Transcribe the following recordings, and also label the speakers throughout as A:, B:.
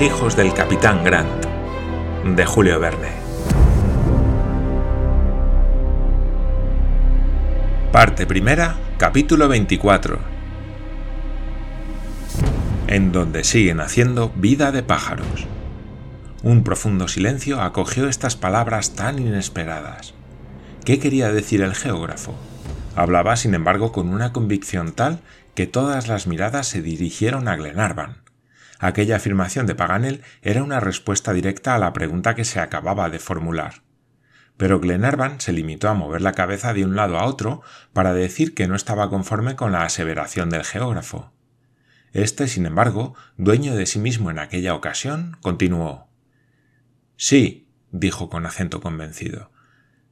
A: Hijos del capitán Grant, de Julio Verne. Parte primera, capítulo 24. En donde siguen haciendo vida de pájaros. Un profundo silencio acogió estas palabras tan inesperadas. ¿Qué quería decir el geógrafo? Hablaba, sin embargo, con una convicción tal que todas las miradas se dirigieron a Glenarvan. Aquella afirmación de Paganel era una respuesta directa a la pregunta que se acababa de formular. Pero Glenarvan se limitó a mover la cabeza de un lado a otro para decir que no estaba conforme con la aseveración del geógrafo. Este, sin embargo, dueño de sí mismo en aquella ocasión, continuó. Sí, dijo con acento convencido.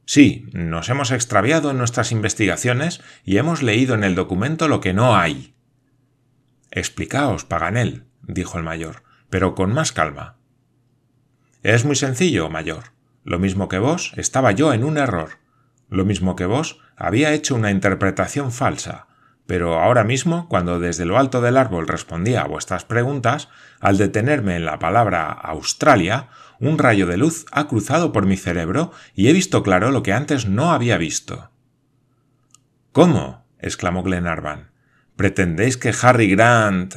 A: Sí, nos hemos extraviado en nuestras investigaciones y hemos leído en el documento lo que no hay. Explicaos, Paganel, dijo el mayor, pero con más calma. Es muy sencillo, mayor. Lo mismo que vos, estaba yo en un error. Lo mismo que vos, había hecho una interpretación falsa. Pero ahora mismo, cuando desde lo alto del árbol respondía a vuestras preguntas, al detenerme en la palabra Australia, un rayo de luz ha cruzado por mi cerebro y he visto claro lo que antes no había visto. ¿Cómo? exclamó Glenarvan. ¿Pretendéis que Harry Grant.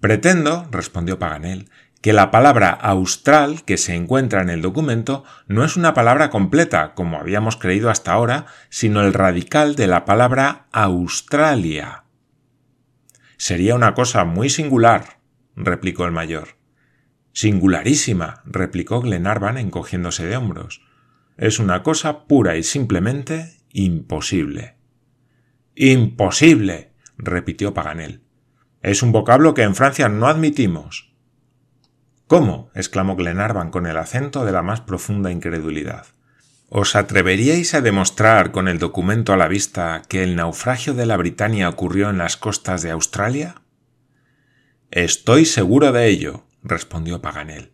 A: Pretendo, respondió Paganel, que la palabra austral que se encuentra en el documento no es una palabra completa, como habíamos creído hasta ahora, sino el radical de la palabra Australia. Sería una cosa muy singular, replicó el mayor. Singularísima, replicó Glenarvan encogiéndose de hombros. Es una cosa pura y simplemente imposible. Imposible, repitió Paganel. Es un vocablo que en Francia no admitimos. ¿Cómo? exclamó Glenarvan con el acento de la más profunda incredulidad. ¿Os atreveríais a demostrar con el documento a la vista que el naufragio de la Britania ocurrió en las costas de Australia? Estoy seguro de ello, respondió Paganel.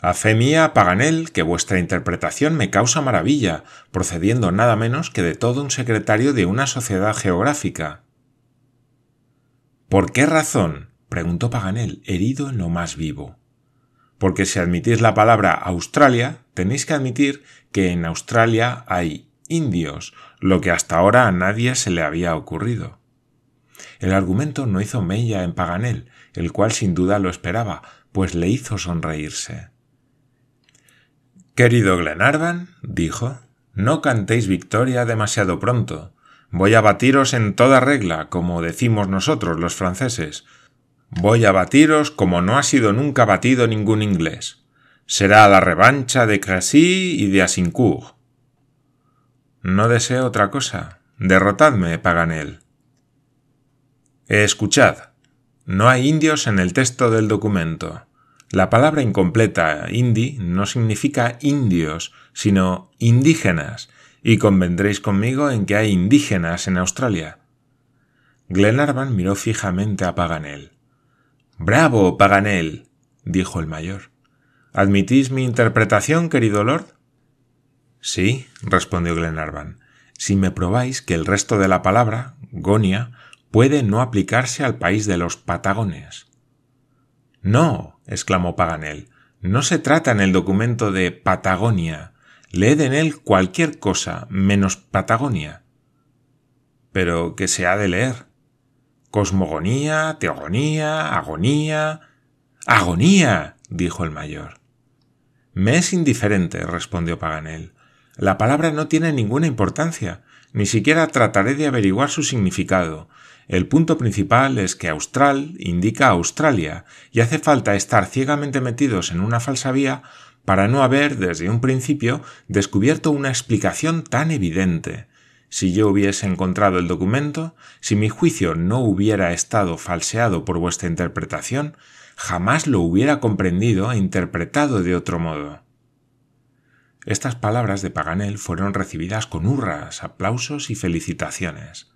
A: A fe mía, Paganel, que vuestra interpretación me causa maravilla, procediendo nada menos que de todo un secretario de una sociedad geográfica. ¿Por qué razón? preguntó Paganel, herido en lo más vivo. Porque si admitís la palabra Australia, tenéis que admitir que en Australia hay indios, lo que hasta ahora a nadie se le había ocurrido. El argumento no hizo mella en Paganel, el cual sin duda lo esperaba, pues le hizo sonreírse. Querido Glenarvan, dijo, no cantéis victoria demasiado pronto. Voy a batiros en toda regla, como decimos nosotros los franceses. Voy a batiros como no ha sido nunca batido ningún inglés. Será la revancha de Crecy y de Asincourt. No deseo otra cosa. Derrotadme, Paganel. Escuchad. No hay indios en el texto del documento. La palabra incompleta indi no significa indios, sino indígenas, y convendréis conmigo en que hay indígenas en Australia. Glenarvan miró fijamente a Paganel. Bravo, Paganel, dijo el mayor. ¿Admitís mi interpretación, querido lord? Sí, respondió Glenarvan, si me probáis que el resto de la palabra, Gonia, puede no aplicarse al país de los Patagones. No, exclamó Paganel, no se trata en el documento de Patagonia, Leed en él cualquier cosa menos Patagonia. Pero ¿qué se ha de leer? Cosmogonía, teogonía, agonía. Agonía. dijo el mayor. Me es indiferente, respondió Paganel. La palabra no tiene ninguna importancia, ni siquiera trataré de averiguar su significado. El punto principal es que Austral indica Australia, y hace falta estar ciegamente metidos en una falsa vía para no haber desde un principio descubierto una explicación tan evidente. Si yo hubiese encontrado el documento, si mi juicio no hubiera estado falseado por vuestra interpretación, jamás lo hubiera comprendido e interpretado de otro modo. Estas palabras de Paganel fueron recibidas con hurras, aplausos y felicitaciones.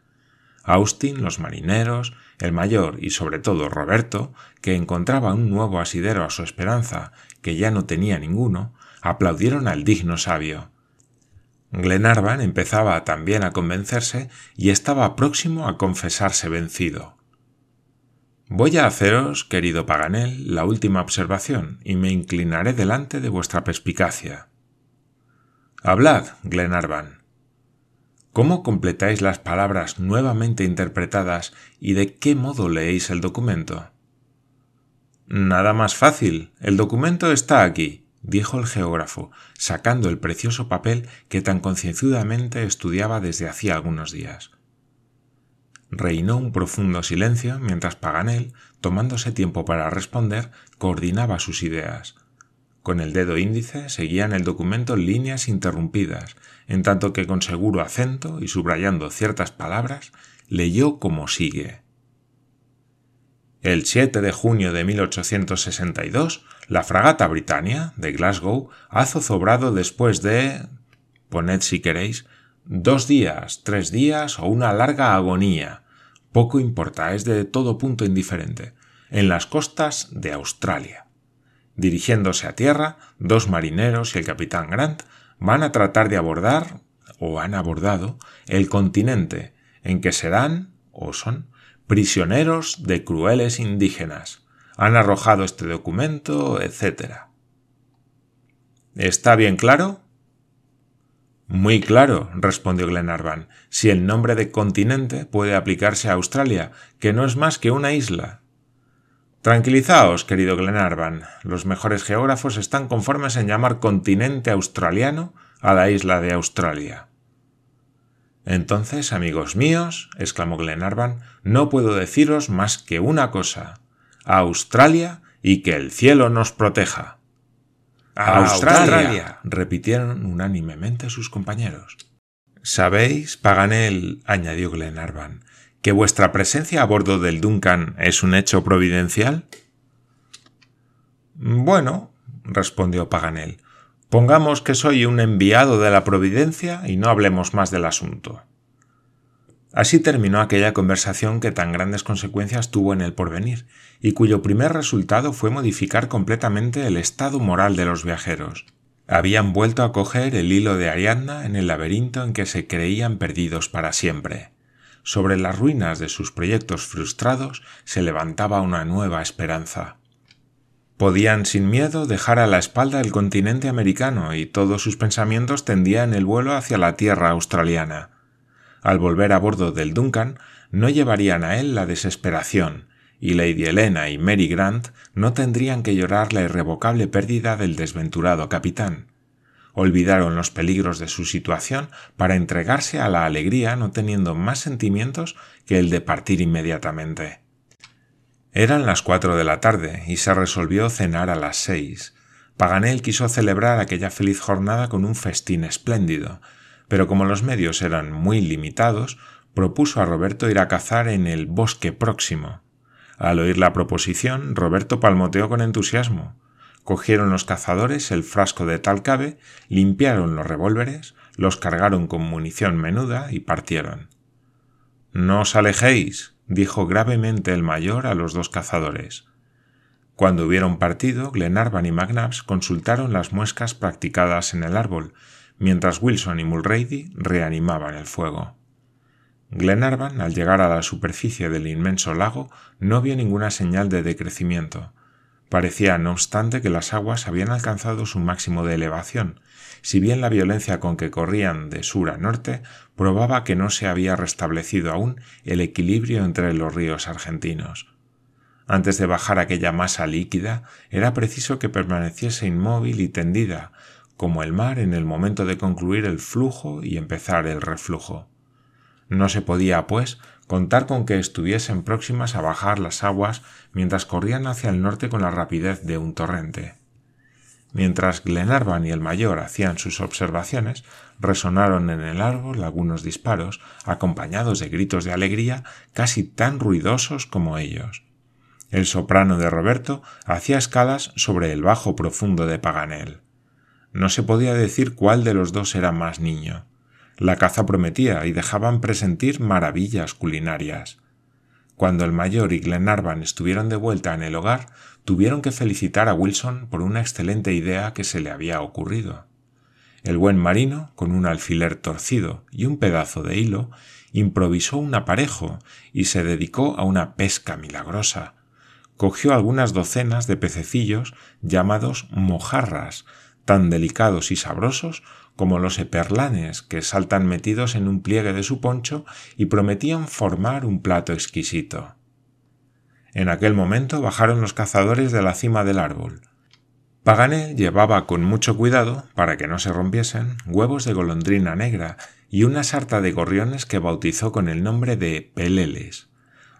A: Austin, los marineros, el mayor y sobre todo Roberto, que encontraba un nuevo asidero a su esperanza, que ya no tenía ninguno, aplaudieron al digno sabio. Glenarvan empezaba también a convencerse y estaba próximo a confesarse vencido. Voy a haceros, querido Paganel, la última observación, y me inclinaré delante de vuestra perspicacia. Hablad, Glenarvan. ¿Cómo completáis las palabras nuevamente interpretadas y de qué modo leéis el documento? Nada más fácil. El documento está aquí, dijo el geógrafo, sacando el precioso papel que tan concienzudamente estudiaba desde hacía algunos días. Reinó un profundo silencio mientras Paganel, tomándose tiempo para responder, coordinaba sus ideas. Con el dedo índice seguían el documento líneas interrumpidas, en tanto que con seguro acento y subrayando ciertas palabras, leyó como sigue. El 7 de junio de 1862, la fragata Britannia, de Glasgow, ha zozobrado después de... poned si queréis, dos días, tres días o una larga agonía, poco importa, es de todo punto indiferente, en las costas de Australia. Dirigiéndose a tierra, dos marineros y el capitán Grant van a tratar de abordar, o han abordado, el continente, en que serán, o son, prisioneros de crueles indígenas. Han arrojado este documento, etc. ¿Está bien claro? Muy claro, respondió Glenarvan, si el nombre de continente puede aplicarse a Australia, que no es más que una isla. Tranquilizaos, querido Glenarvan, los mejores geógrafos están conformes en llamar continente australiano a la isla de Australia. Entonces, amigos míos, exclamó Glenarvan, no puedo deciros más que una cosa. A Australia y que el cielo nos proteja. Australia, repitieron unánimemente sus compañeros. ¿Sabéis, Paganel, añadió Glenarvan, que vuestra presencia a bordo del Duncan es un hecho providencial? Bueno, respondió Paganel, pongamos que soy un enviado de la Providencia y no hablemos más del asunto. Así terminó aquella conversación que tan grandes consecuencias tuvo en el porvenir, y cuyo primer resultado fue modificar completamente el estado moral de los viajeros. Habían vuelto a coger el hilo de Ariadna en el laberinto en que se creían perdidos para siempre. Sobre las ruinas de sus proyectos frustrados se levantaba una nueva esperanza. Podían sin miedo dejar a la espalda el continente americano y todos sus pensamientos tendían el vuelo hacia la tierra australiana al volver a bordo del Duncan, no llevarían a él la desesperación, y Lady Helena y Mary Grant no tendrían que llorar la irrevocable pérdida del desventurado capitán. Olvidaron los peligros de su situación para entregarse a la alegría no teniendo más sentimientos que el de partir inmediatamente. Eran las cuatro de la tarde y se resolvió cenar a las seis. Paganel quiso celebrar aquella feliz jornada con un festín espléndido, pero como los medios eran muy limitados, propuso a Roberto ir a cazar en el bosque próximo. Al oír la proposición, Roberto palmoteó con entusiasmo. Cogieron los cazadores el frasco de talcabe, limpiaron los revólveres, los cargaron con munición menuda y partieron. No os alejéis, dijo gravemente el mayor a los dos cazadores. Cuando hubieron partido, Glenarvan y McNabbs consultaron las muescas practicadas en el árbol mientras Wilson y Mulrady reanimaban el fuego. Glenarvan, al llegar a la superficie del inmenso lago, no vio ninguna señal de decrecimiento. Parecía, no obstante, que las aguas habían alcanzado su máximo de elevación, si bien la violencia con que corrían de sur a norte probaba que no se había restablecido aún el equilibrio entre los ríos argentinos. Antes de bajar aquella masa líquida, era preciso que permaneciese inmóvil y tendida, como el mar en el momento de concluir el flujo y empezar el reflujo. No se podía, pues, contar con que estuviesen próximas a bajar las aguas mientras corrían hacia el norte con la rapidez de un torrente. Mientras Glenarvan y el mayor hacían sus observaciones, resonaron en el árbol algunos disparos, acompañados de gritos de alegría casi tan ruidosos como ellos. El soprano de Roberto hacía escalas sobre el bajo profundo de Paganel. No se podía decir cuál de los dos era más niño. La caza prometía y dejaban presentir maravillas culinarias. Cuando el mayor y Glenarvan estuvieron de vuelta en el hogar, tuvieron que felicitar a Wilson por una excelente idea que se le había ocurrido. El buen marino, con un alfiler torcido y un pedazo de hilo, improvisó un aparejo y se dedicó a una pesca milagrosa, cogió algunas docenas de pececillos llamados mojarras, tan delicados y sabrosos como los eperlanes que saltan metidos en un pliegue de su poncho y prometían formar un plato exquisito. En aquel momento bajaron los cazadores de la cima del árbol. Paganel llevaba con mucho cuidado, para que no se rompiesen, huevos de golondrina negra y una sarta de gorriones que bautizó con el nombre de peleles.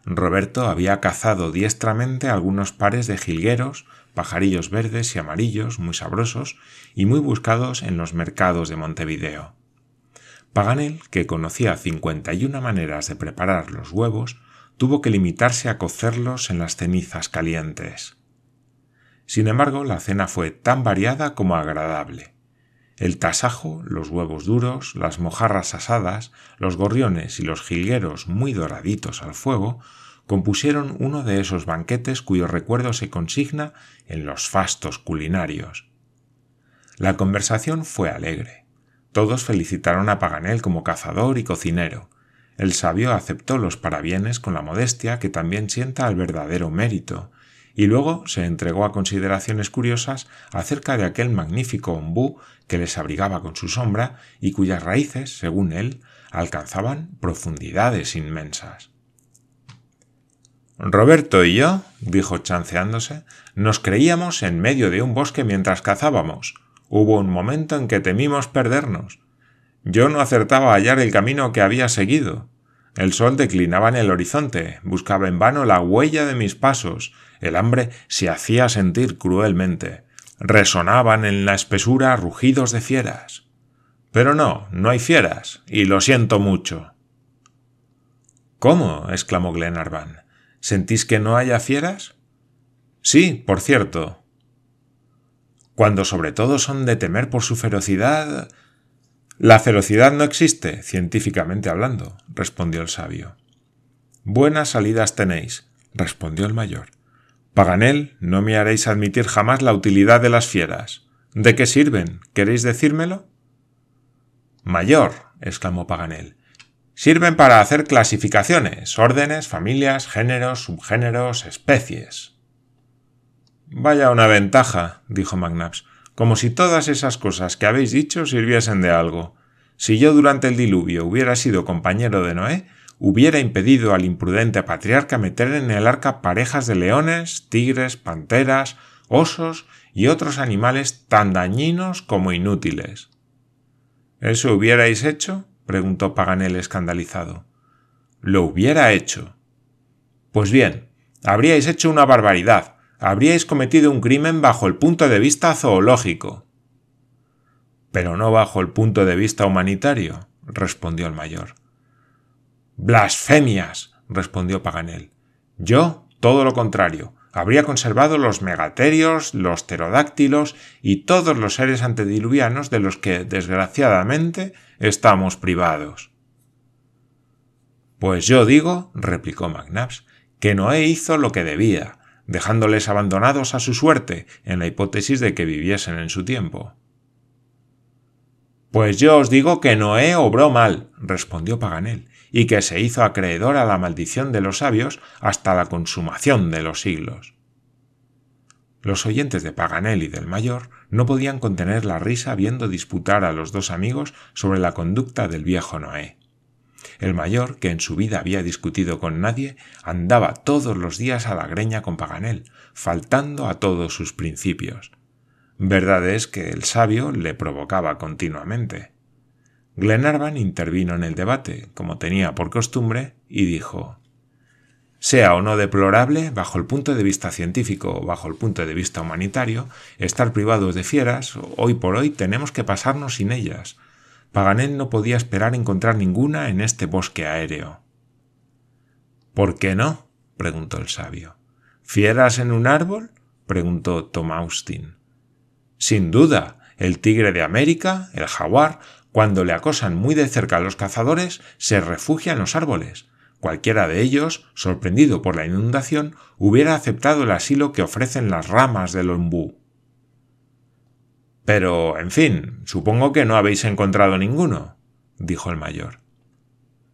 A: Roberto había cazado diestramente algunos pares de jilgueros, pajarillos verdes y amarillos muy sabrosos y muy buscados en los mercados de Montevideo. Paganel, que conocía cincuenta y una maneras de preparar los huevos, tuvo que limitarse a cocerlos en las cenizas calientes. Sin embargo, la cena fue tan variada como agradable. El tasajo, los huevos duros, las mojarras asadas, los gorriones y los jilgueros muy doraditos al fuego compusieron uno de esos banquetes cuyo recuerdo se consigna en los fastos culinarios. La conversación fue alegre. Todos felicitaron a Paganel como cazador y cocinero. El sabio aceptó los parabienes con la modestia que también sienta al verdadero mérito, y luego se entregó a consideraciones curiosas acerca de aquel magnífico ombú que les abrigaba con su sombra y cuyas raíces, según él, alcanzaban profundidades inmensas. Roberto y yo, dijo chanceándose, nos creíamos en medio de un bosque mientras cazábamos. Hubo un momento en que temimos perdernos. Yo no acertaba a hallar el camino que había seguido. El sol declinaba en el horizonte, buscaba en vano la huella de mis pasos, el hambre se hacía sentir cruelmente. Resonaban en la espesura rugidos de fieras. Pero no, no hay fieras, y lo siento mucho. ¿Cómo? exclamó Glenarvan. ¿Sentís que no haya fieras? Sí, por cierto. Cuando sobre todo son de temer por su ferocidad. La ferocidad no existe, científicamente hablando, respondió el sabio. Buenas salidas tenéis, respondió el mayor. Paganel, no me haréis admitir jamás la utilidad de las fieras. ¿De qué sirven? ¿Queréis decírmelo? Mayor, exclamó Paganel. Sirven para hacer clasificaciones, órdenes, familias, géneros, subgéneros, especies. Vaya una ventaja, dijo McNabbs, como si todas esas cosas que habéis dicho sirviesen de algo. Si yo durante el diluvio hubiera sido compañero de Noé, hubiera impedido al imprudente patriarca meter en el arca parejas de leones, tigres, panteras, osos y otros animales tan dañinos como inútiles. ¿Eso hubierais hecho? Preguntó Paganel escandalizado. Lo hubiera hecho. Pues bien, habríais hecho una barbaridad, habríais cometido un crimen bajo el punto de vista zoológico. Pero no bajo el punto de vista humanitario, respondió el mayor. Blasfemias. respondió Paganel. Yo, todo lo contrario, habría conservado los megaterios, los pterodáctilos y todos los seres antediluvianos de los que, desgraciadamente, estamos privados. Pues yo digo, replicó McNabbs, que Noé hizo lo que debía, dejándoles abandonados a su suerte, en la hipótesis de que viviesen en su tiempo. Pues yo os digo que Noé obró mal, respondió Paganel, y que se hizo acreedor a la maldición de los sabios hasta la consumación de los siglos. Los oyentes de Paganel y del mayor no podían contener la risa viendo disputar a los dos amigos sobre la conducta del viejo Noé. El mayor, que en su vida había discutido con nadie, andaba todos los días a la greña con Paganel, faltando a todos sus principios. Verdad es que el sabio le provocaba continuamente. Glenarvan intervino en el debate, como tenía por costumbre, y dijo sea o no deplorable, bajo el punto de vista científico o bajo el punto de vista humanitario, estar privados de fieras, hoy por hoy tenemos que pasarnos sin ellas. Paganel no podía esperar encontrar ninguna en este bosque aéreo. ¿Por qué no? preguntó el sabio. ¿Fieras en un árbol? preguntó Tom Austin. Sin duda, el tigre de América, el jaguar, cuando le acosan muy de cerca a los cazadores, se refugia en los árboles. Cualquiera de ellos, sorprendido por la inundación, hubiera aceptado el asilo que ofrecen las ramas del ombú. Pero, en fin, supongo que no habéis encontrado ninguno, dijo el mayor.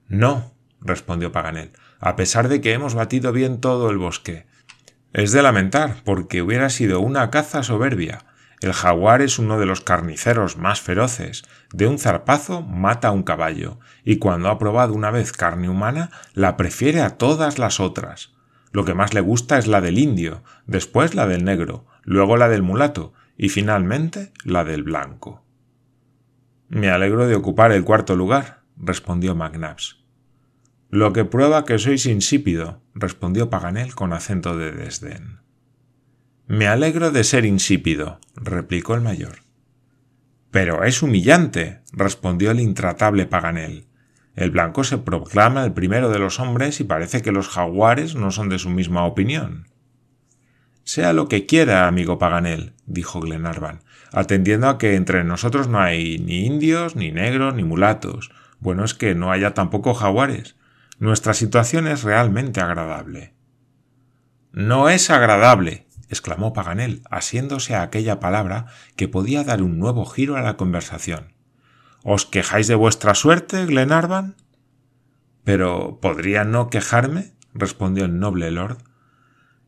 A: No, respondió Paganel, a pesar de que hemos batido bien todo el bosque. Es de lamentar, porque hubiera sido una caza soberbia. El jaguar es uno de los carniceros más feroces. De un zarpazo mata a un caballo, y cuando ha probado una vez carne humana, la prefiere a todas las otras. Lo que más le gusta es la del indio, después la del negro, luego la del mulato, y finalmente la del blanco. Me alegro de ocupar el cuarto lugar, respondió McNabbs. Lo que prueba que sois insípido, respondió Paganel con acento de desdén. Me alegro de ser insípido, replicó el mayor. Pero es humillante, respondió el intratable Paganel. El blanco se proclama el primero de los hombres y parece que los jaguares no son de su misma opinión. Sea lo que quiera, amigo Paganel, dijo Glenarvan, atendiendo a que entre nosotros no hay ni indios, ni negros, ni mulatos. Bueno es que no haya tampoco jaguares. Nuestra situación es realmente agradable. No es agradable, exclamó Paganel, asiéndose a aquella palabra que podía dar un nuevo giro a la conversación. ¿Os quejáis de vuestra suerte, Glenarvan? Pero ¿podría no quejarme? respondió el noble lord.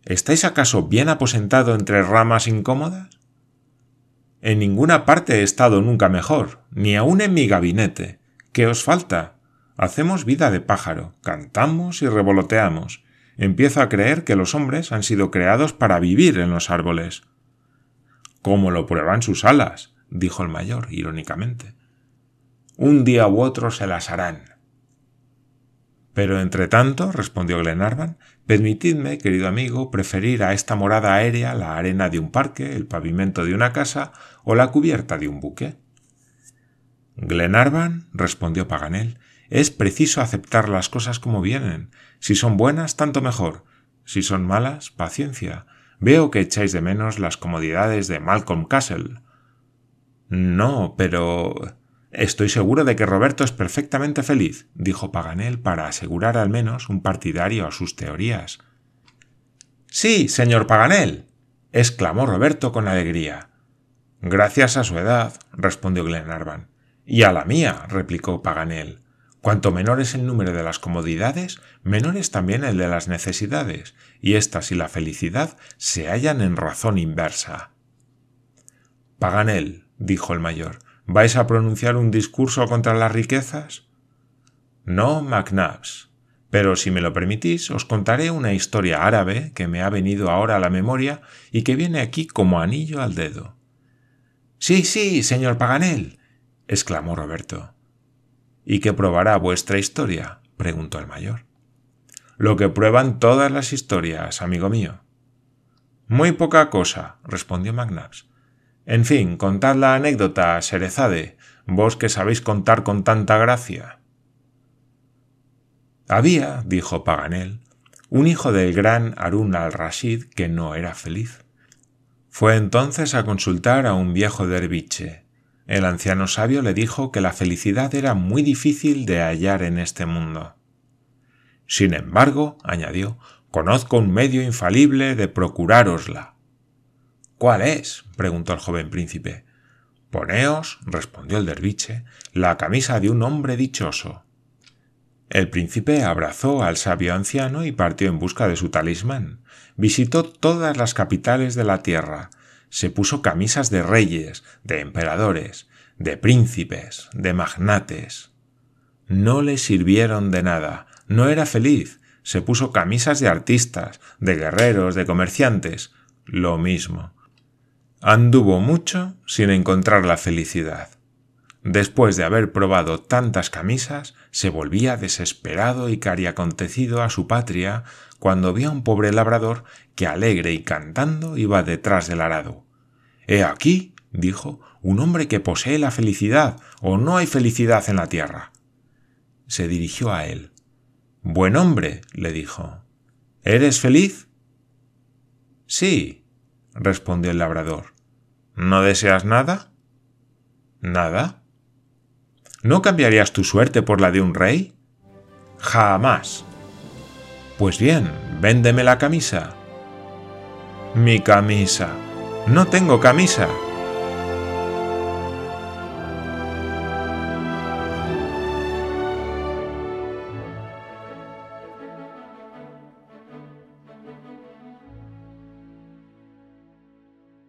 A: ¿Estáis acaso bien aposentado entre ramas incómodas? En ninguna parte he estado nunca mejor, ni aun en mi gabinete. ¿Qué os falta? Hacemos vida de pájaro, cantamos y revoloteamos. Empiezo a creer que los hombres han sido creados para vivir en los árboles. Como lo prueban sus alas, dijo el mayor, irónicamente. Un día u otro se las harán. Pero entre tanto, respondió Glenarvan, permitidme, querido amigo, preferir a esta morada aérea la arena de un parque, el pavimento de una casa o la cubierta de un buque. Glenarvan, respondió Paganel, es preciso aceptar las cosas como vienen. Si son buenas, tanto mejor. Si son malas, paciencia. Veo que echáis de menos las comodidades de Malcolm Castle. No, pero. Estoy seguro de que Roberto es perfectamente feliz, dijo Paganel para asegurar al menos un partidario a sus teorías. Sí, señor Paganel. exclamó Roberto con alegría. Gracias a su edad, respondió Glenarvan. Y a la mía, replicó Paganel. Cuanto menor es el número de las comodidades, menor es también el de las necesidades, y éstas y la felicidad se hallan en razón inversa. Paganel, dijo el mayor, ¿vais a pronunciar un discurso contra las riquezas? No, McNabbs. Pero si me lo permitís, os contaré una historia árabe que me ha venido ahora a la memoria y que viene aquí como anillo al dedo. Sí, sí, señor Paganel, exclamó Roberto. ¿Y qué probará vuestra historia? preguntó el mayor. Lo que prueban todas las historias, amigo mío. Muy poca cosa, respondió McNabbs. En fin, contad la anécdota, Serezade, vos que sabéis contar con tanta gracia. Había, dijo Paganel, un hijo del gran Harun al-Rashid que no era feliz. Fue entonces a consultar a un viejo derviche, el anciano sabio le dijo que la felicidad era muy difícil de hallar en este mundo. Sin embargo, añadió, conozco un medio infalible de procurárosla. ¿Cuál es? preguntó el joven príncipe. Poneos, respondió el derviche, la camisa de un hombre dichoso. El príncipe abrazó al sabio anciano y partió en busca de su talismán. Visitó todas las capitales de la tierra, se puso camisas de reyes, de emperadores, de príncipes, de magnates. No le sirvieron de nada, no era feliz, se puso camisas de artistas, de guerreros, de comerciantes, lo mismo. Anduvo mucho sin encontrar la felicidad. Después de haber probado tantas camisas, se volvía desesperado y cariacontecido a su patria cuando vio a un pobre labrador que alegre y cantando iba detrás del arado. He aquí, dijo, un hombre que posee la felicidad, o no hay felicidad en la tierra. Se dirigió a él. Buen hombre, le dijo. ¿Eres feliz? Sí, respondió el labrador. ¿No deseas nada? Nada. ¿No cambiarías tu suerte por la de un rey? Jamás. Pues bien, véndeme la camisa. Mi camisa, no tengo camisa.